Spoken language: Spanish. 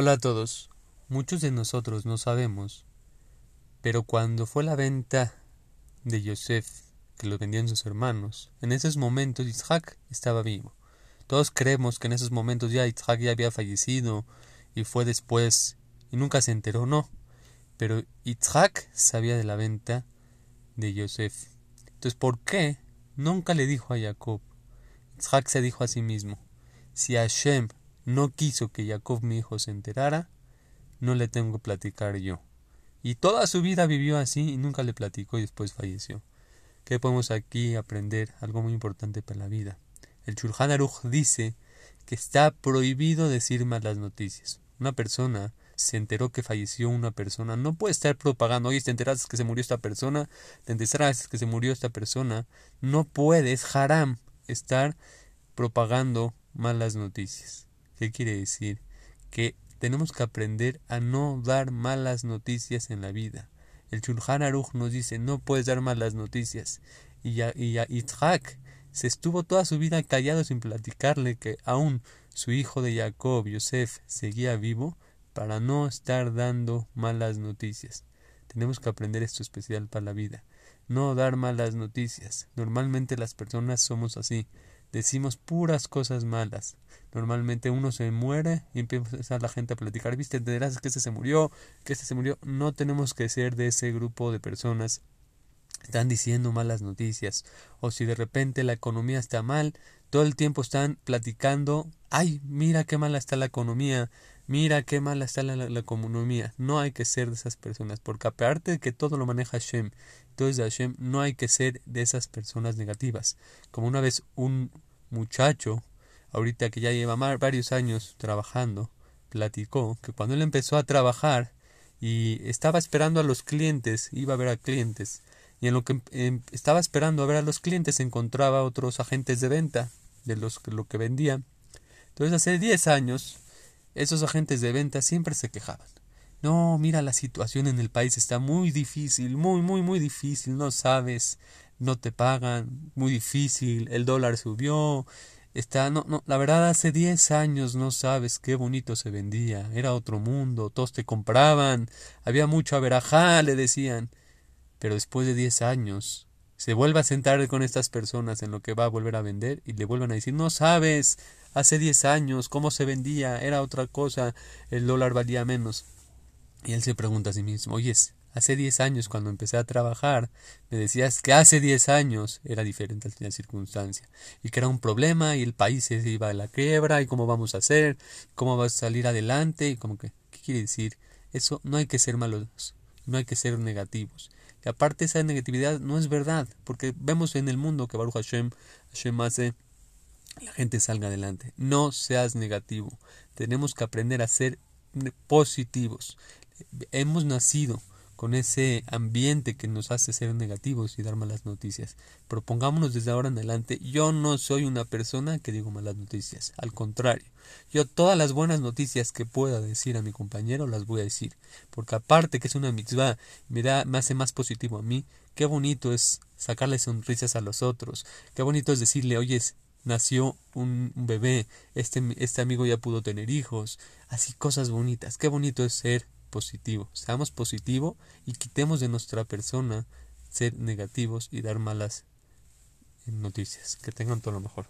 Hola a todos. Muchos de nosotros no sabemos, pero cuando fue la venta de Yosef, que lo vendían sus hermanos, en esos momentos Isaac estaba vivo. Todos creemos que en esos momentos ya Isaac ya había fallecido y fue después y nunca se enteró, no. Pero Isaac sabía de la venta de Yosef. Entonces, ¿por qué nunca le dijo a Jacob? Isaac se dijo a sí mismo, si Hashem no quiso que Jacob mi hijo se enterara, no le tengo que platicar yo. Y toda su vida vivió así y nunca le platicó y después falleció. ¿Qué podemos aquí aprender? Algo muy importante para la vida. El Shulchan Aruch dice que está prohibido decir malas noticias. Una persona se enteró que falleció una persona, no puede estar propagando, oye, te enteraste que se murió esta persona, te enteraste que se murió esta persona, no puedes, haram, estar propagando malas noticias. ¿Qué quiere decir? Que tenemos que aprender a no dar malas noticias en la vida. El Shulchan Aruch nos dice, no puedes dar malas noticias. Y ya, y se estuvo toda su vida callado sin platicarle que aún su hijo de Jacob, Yosef, seguía vivo para no estar dando malas noticias. Tenemos que aprender esto especial para la vida. No dar malas noticias. Normalmente las personas somos así decimos puras cosas malas. Normalmente uno se muere y empieza la gente a platicar, viste, entenderás que este se murió, que este se murió. No tenemos que ser de ese grupo de personas están diciendo malas noticias o si de repente la economía está mal, todo el tiempo están platicando, ay, mira qué mala está la economía, mira qué mala está la, economía. No hay que ser de esas personas, porque aparte de que todo lo maneja Hashem, todo es de Hashem, no hay que ser de esas personas negativas. Como una vez un muchacho, ahorita que ya lleva varios años trabajando, platicó que cuando él empezó a trabajar y estaba esperando a los clientes, iba a ver a clientes, y en lo que em, estaba esperando a ver a los clientes encontraba otros agentes de venta de los lo que vendían. Entonces hace 10 años esos agentes de venta siempre se quejaban. No, mira, la situación en el país está muy difícil, muy, muy, muy difícil, no sabes, no te pagan, muy difícil, el dólar subió, está, no, no, la verdad hace 10 años no sabes qué bonito se vendía, era otro mundo, todos te compraban, había mucho averajá, le decían, pero después de 10 años se vuelve a sentar con estas personas en lo que va a volver a vender y le vuelven a decir, no sabes, hace 10 años cómo se vendía, era otra cosa, el dólar valía menos. Y él se pregunta a sí mismo, oyes, hace 10 años cuando empecé a trabajar, me decías que hace 10 años era diferente la circunstancia y que era un problema y el país se iba a la quiebra y cómo vamos a hacer, cómo vas a salir adelante y como que, ¿qué quiere decir? Eso no hay que ser malos, no hay que ser negativos. Y aparte esa negatividad no es verdad, porque vemos en el mundo que Baruch Hashem, Hashem hace la gente salga adelante. No seas negativo. Tenemos que aprender a ser positivos. Hemos nacido con ese ambiente que nos hace ser negativos y dar malas noticias. Propongámonos desde ahora en adelante, yo no soy una persona que digo malas noticias, al contrario, yo todas las buenas noticias que pueda decir a mi compañero las voy a decir, porque aparte que es una mitzvah, me, da, me hace más positivo a mí, qué bonito es sacarle sonrisas a los otros, qué bonito es decirle, oye, nació un, bebé, este, este amigo ya pudo tener hijos, así cosas bonitas, qué bonito es ser positivo, seamos positivo y quitemos de nuestra persona ser negativos y dar malas noticias. Que tengan todo lo mejor.